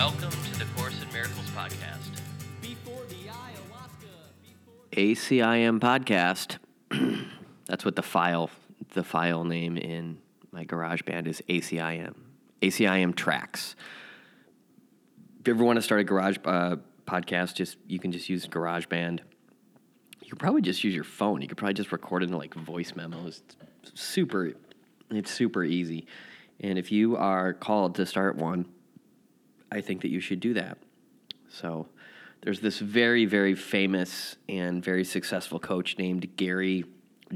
Welcome to the Course in Miracles podcast. ACIM podcast. That's what the file the file name in my GarageBand is ACIM. ACIM tracks. If you ever want to start a garage uh, podcast, just you can just use GarageBand. You could probably just use your phone. You could probably just record it in like voice memos. It's super it's super easy. And if you are called to start one, I think that you should do that. So there's this very, very famous and very successful coach named Gary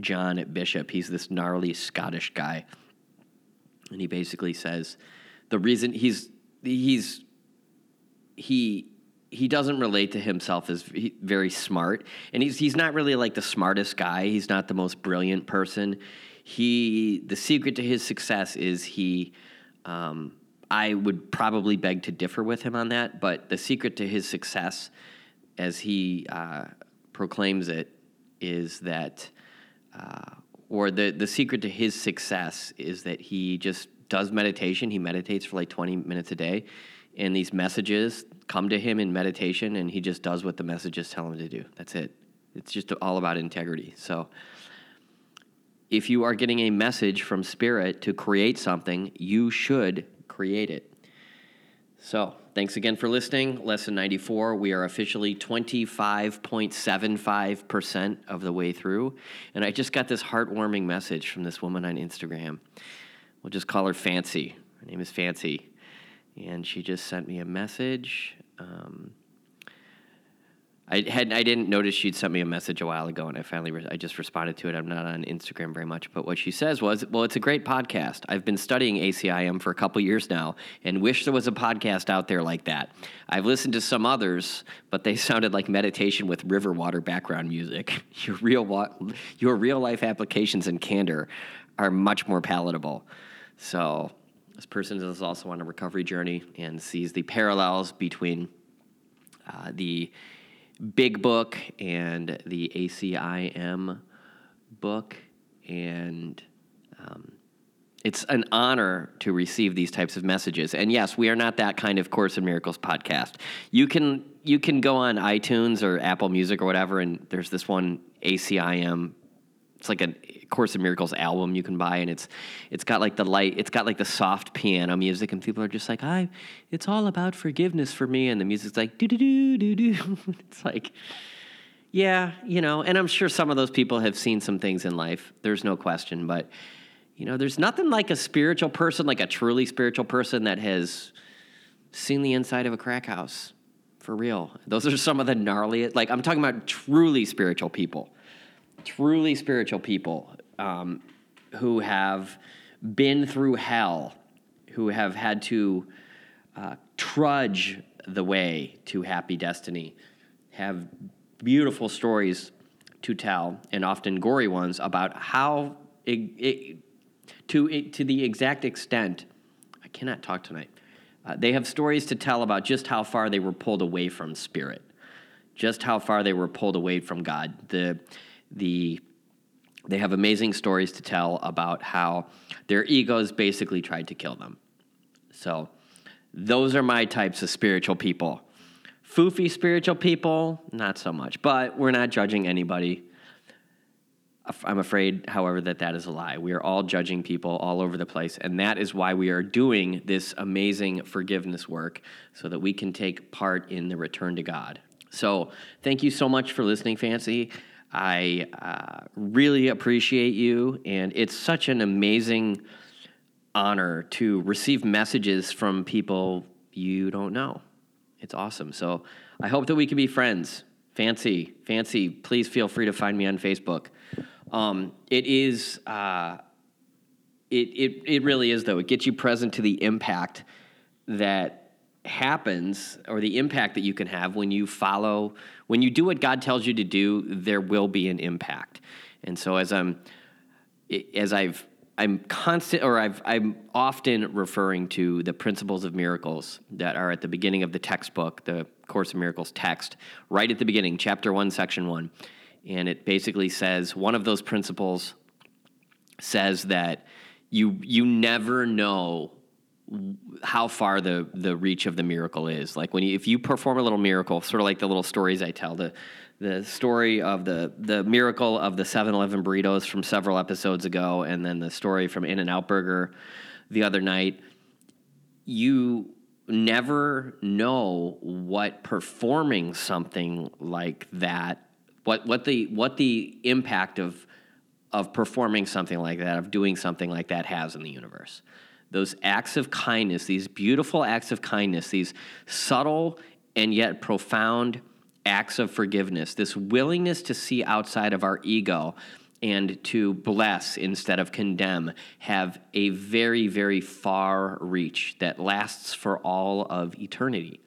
John Bishop. He's this gnarly Scottish guy. And he basically says the reason he's he's he he doesn't relate to himself as very smart and he's he's not really like the smartest guy he's not the most brilliant person he the secret to his success is he um, I would probably beg to differ with him on that, but the secret to his success, as he uh, proclaims it, is that, uh, or the, the secret to his success is that he just does meditation. He meditates for like 20 minutes a day, and these messages come to him in meditation, and he just does what the messages tell him to do. That's it. It's just all about integrity. So, if you are getting a message from spirit to create something, you should create it. So, thanks again for listening. Lesson 94. We are officially 25.75% of the way through. And I just got this heartwarming message from this woman on Instagram. We'll just call her Fancy. Her name is Fancy. And she just sent me a message. Um, I had I didn't notice she'd sent me a message a while ago, and I finally re- I just responded to it. I'm not on Instagram very much, but what she says was, "Well, it's a great podcast. I've been studying ACIM for a couple years now, and wish there was a podcast out there like that. I've listened to some others, but they sounded like meditation with river water background music. Your real wa- your real life applications and candor are much more palatable." So, this person is also on a recovery journey and sees the parallels between uh, the Big Book and the ACIM book. And um, it's an honor to receive these types of messages. And yes, we are not that kind of Course in Miracles podcast. You can you can go on iTunes or Apple Music or whatever, and there's this one ACIM. It's like a Course in Miracles album you can buy, and it's it's got like the light, it's got like the soft piano music, and people are just like, "I, it's all about forgiveness for me," and the music's like do do do do do. It's like, yeah, you know, and I'm sure some of those people have seen some things in life. There's no question, but you know, there's nothing like a spiritual person, like a truly spiritual person that has seen the inside of a crack house. For real. Those are some of the gnarliest, like, I'm talking about truly spiritual people truly spiritual people um, who have been through hell, who have had to uh, trudge the way to happy destiny, have beautiful stories to tell, and often gory ones about how it, it, to it, to the exact extent. I cannot talk tonight. Uh, they have stories to tell about just how far they were pulled away from spirit, just how far they were pulled away from God. The the they have amazing stories to tell about how their egos basically tried to kill them. So, those are my types of spiritual people. Foofy spiritual people, not so much, but we're not judging anybody. I'm afraid, however, that that is a lie. We are all judging people all over the place, and that is why we are doing this amazing forgiveness work so that we can take part in the return to God. So, thank you so much for listening, Fancy. I uh, really appreciate you, and it's such an amazing honor to receive messages from people you don't know. It's awesome. So I hope that we can be friends. Fancy, fancy. Please feel free to find me on Facebook. Um, it is. Uh, it, it it really is though. It gets you present to the impact that happens or the impact that you can have when you follow when you do what God tells you to do there will be an impact. And so as I'm as I've I'm constant or I've I'm often referring to the principles of miracles that are at the beginning of the textbook the course of miracles text right at the beginning chapter 1 section 1 and it basically says one of those principles says that you you never know how far the the reach of the miracle is. Like when you, if you perform a little miracle, sort of like the little stories I tell, the the story of the the miracle of the 7-Eleven burritos from several episodes ago, and then the story from In-N-Out Burger the other night. You never know what performing something like that, what what the what the impact of of performing something like that, of doing something like that has in the universe those acts of kindness, these beautiful acts of kindness, these subtle and yet profound acts of forgiveness, this willingness to see outside of our ego and to bless instead of condemn have a very, very far reach that lasts for all of eternity.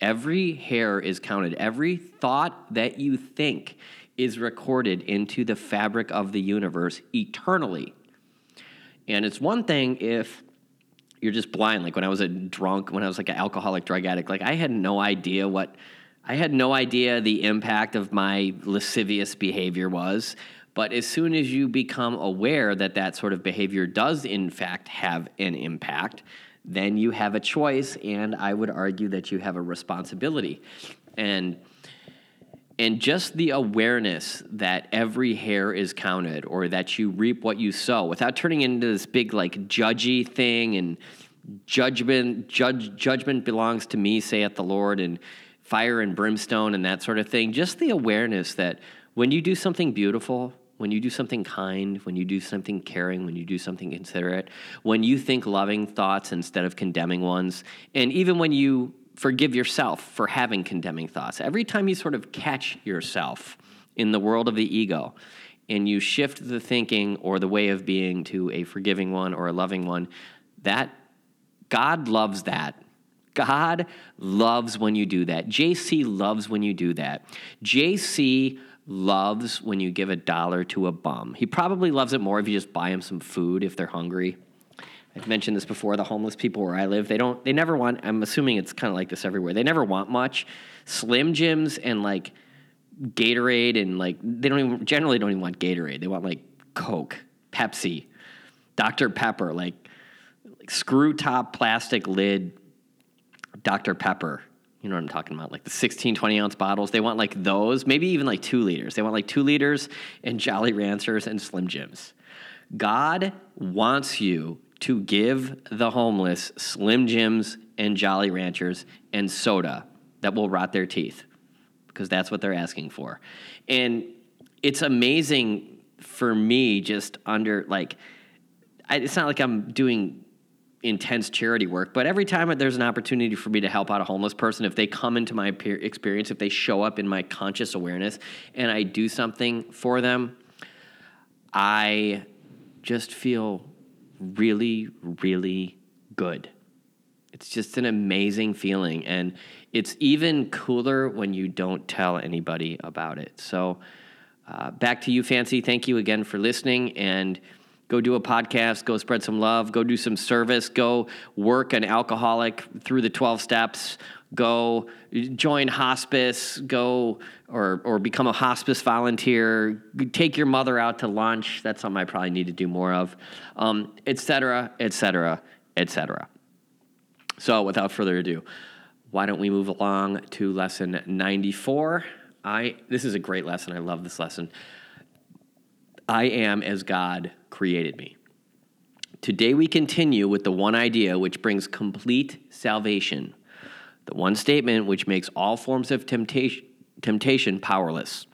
Every hair is counted, every thought that you think is recorded into the fabric of the universe eternally. And it's one thing if you're just blind. Like when I was a drunk, when I was like an alcoholic drug addict, like I had no idea what I had no idea the impact of my lascivious behavior was. But as soon as you become aware that that sort of behavior does, in fact, have an impact, then you have a choice, and I would argue that you have a responsibility. And and just the awareness that every hair is counted or that you reap what you sow without turning into this big like judgy thing and judgment judge judgment belongs to me saith the lord and fire and brimstone and that sort of thing. Just the awareness that when you do something beautiful when you do something kind when you do something caring when you do something considerate when you think loving thoughts instead of condemning ones and even when you forgive yourself for having condemning thoughts. Every time you sort of catch yourself in the world of the ego and you shift the thinking or the way of being to a forgiving one or a loving one, that God loves that. God loves when you do that. JC loves when you do that. JC loves when you give a dollar to a bum. He probably loves it more if you just buy him some food if they're hungry. I've mentioned this before. The homeless people where I live, they don't, they never want. I'm assuming it's kind of like this everywhere. They never want much. Slim Jims and like Gatorade and like they don't even generally don't even want Gatorade. They want like Coke, Pepsi, Dr Pepper, like, like screw top plastic lid Dr Pepper. You know what I'm talking about? Like the 16, 20 ounce bottles. They want like those, maybe even like two liters. They want like two liters and Jolly Ranchers and Slim Jims. God wants you to give the homeless Slim Jims and Jolly Ranchers and soda that will rot their teeth because that's what they're asking for. And it's amazing for me just under like, I, it's not like I'm doing intense charity work, but every time there's an opportunity for me to help out a homeless person, if they come into my experience, if they show up in my conscious awareness and I do something for them, I just feel really, really good. It's just an amazing feeling. And it's even cooler when you don't tell anybody about it. So, uh, back to you, Fancy. Thank you again for listening. And go do a podcast, go spread some love, go do some service, go work an alcoholic through the 12 steps, go join hospice, go or or become a hospice volunteer, take your mother out to lunch. That's something I probably need to do more of, um, et cetera, et cetera, et cetera. So without further ado, why don't we move along to lesson 94? I this is a great lesson. I love this lesson. I am as God created me. Today we continue with the one idea which brings complete salvation the one statement which makes all forms of temptation, temptation powerless,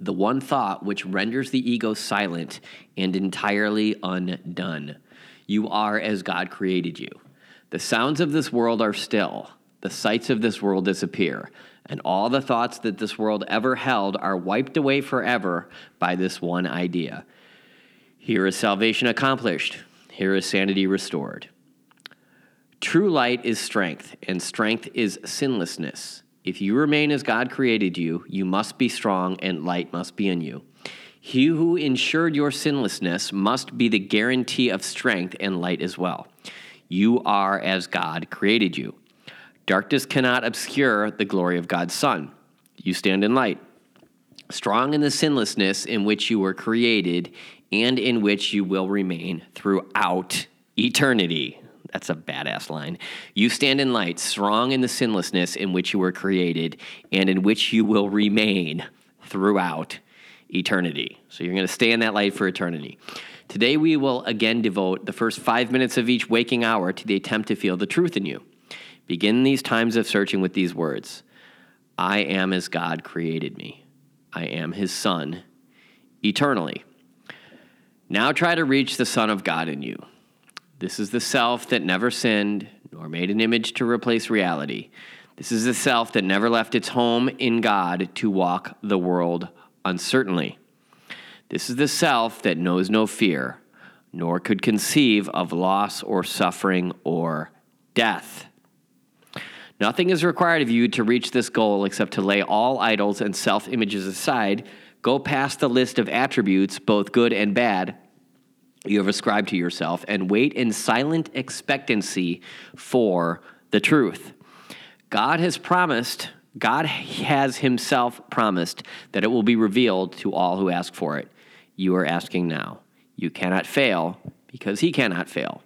the one thought which renders the ego silent and entirely undone. You are as God created you. The sounds of this world are still, the sights of this world disappear, and all the thoughts that this world ever held are wiped away forever by this one idea. Here is salvation accomplished, here is sanity restored. True light is strength, and strength is sinlessness. If you remain as God created you, you must be strong, and light must be in you. He who ensured your sinlessness must be the guarantee of strength and light as well. You are as God created you. Darkness cannot obscure the glory of God's Son. You stand in light, strong in the sinlessness in which you were created and in which you will remain throughout eternity. That's a badass line. You stand in light, strong in the sinlessness in which you were created and in which you will remain throughout eternity. So you're going to stay in that light for eternity. Today, we will again devote the first five minutes of each waking hour to the attempt to feel the truth in you. Begin these times of searching with these words I am as God created me, I am his son eternally. Now try to reach the Son of God in you. This is the self that never sinned nor made an image to replace reality. This is the self that never left its home in God to walk the world uncertainly. This is the self that knows no fear, nor could conceive of loss or suffering or death. Nothing is required of you to reach this goal except to lay all idols and self images aside, go past the list of attributes, both good and bad, you have ascribed to yourself and wait in silent expectancy for the truth. God has promised, God has Himself promised that it will be revealed to all who ask for it. You are asking now. You cannot fail because He cannot fail.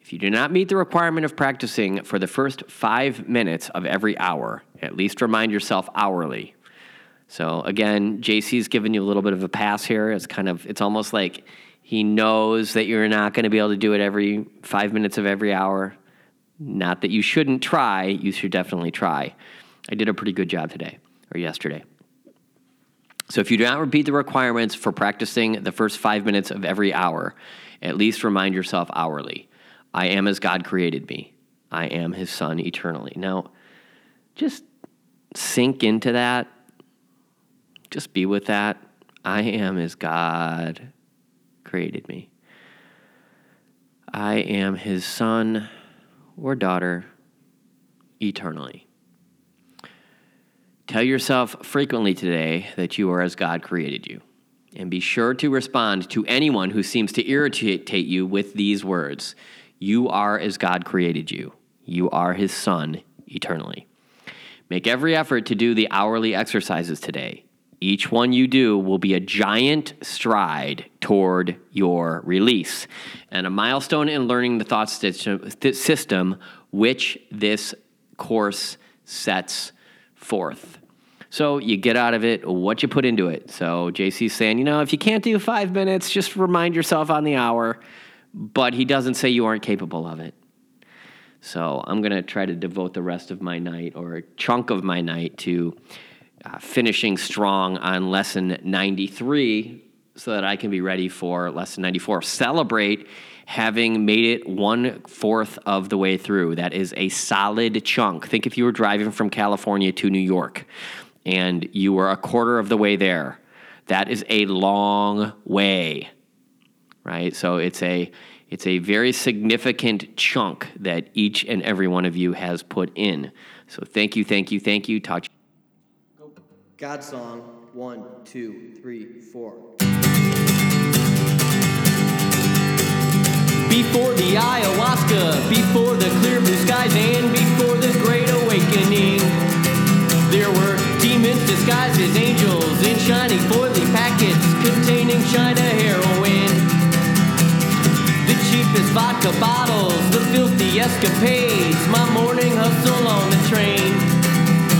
If you do not meet the requirement of practicing for the first five minutes of every hour, at least remind yourself hourly. So again, JC's given you a little bit of a pass here. It's kind of, it's almost like he knows that you're not going to be able to do it every five minutes of every hour. Not that you shouldn't try, you should definitely try. I did a pretty good job today or yesterday. So if you do not repeat the requirements for practicing the first five minutes of every hour, at least remind yourself hourly I am as God created me, I am his son eternally. Now, just sink into that. Just be with that. I am as God created me. I am his son or daughter eternally. Tell yourself frequently today that you are as God created you. And be sure to respond to anyone who seems to irritate you with these words You are as God created you. You are his son eternally. Make every effort to do the hourly exercises today. Each one you do will be a giant stride toward your release and a milestone in learning the thought system which this course sets forth. So you get out of it what you put into it. So JC's saying, you know, if you can't do five minutes, just remind yourself on the hour. But he doesn't say you aren't capable of it. So I'm going to try to devote the rest of my night or a chunk of my night to finishing strong on lesson 93 so that I can be ready for lesson 94. Celebrate having made it one fourth of the way through. That is a solid chunk. Think if you were driving from California to New York and you were a quarter of the way there. That is a long way, right? So it's a it's a very significant chunk that each and every one of you has put in. So thank you, thank you, thank you. Talk God song. One, two, three, four. Before the ayahuasca, before the clear blue skies, and before the great awakening, there were demons disguised as angels in shiny foily packets containing China heroin. The cheapest vodka bottles, the filthy escapades, my morning hustle on the train.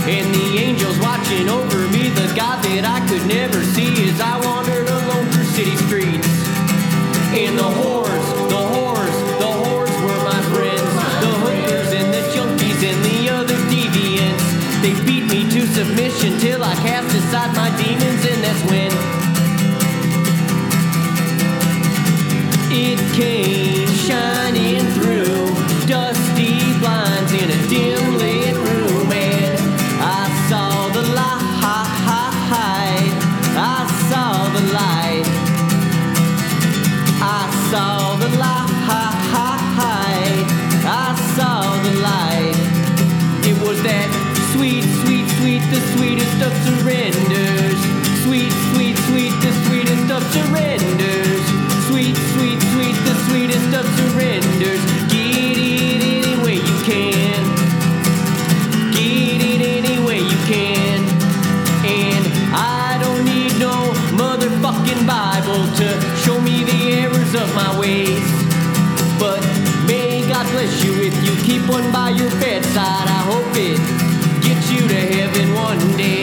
And the angels watching over me, the God that I could never see as I wandered alone through city streets. And the whores, the whores, the whores were my friends. The hookers and the junkies and the other deviants. They beat me to submission till I cast aside my demons, and that's when it came of my ways. But may God bless you if you keep one by your bedside. I hope it gets you to heaven one day.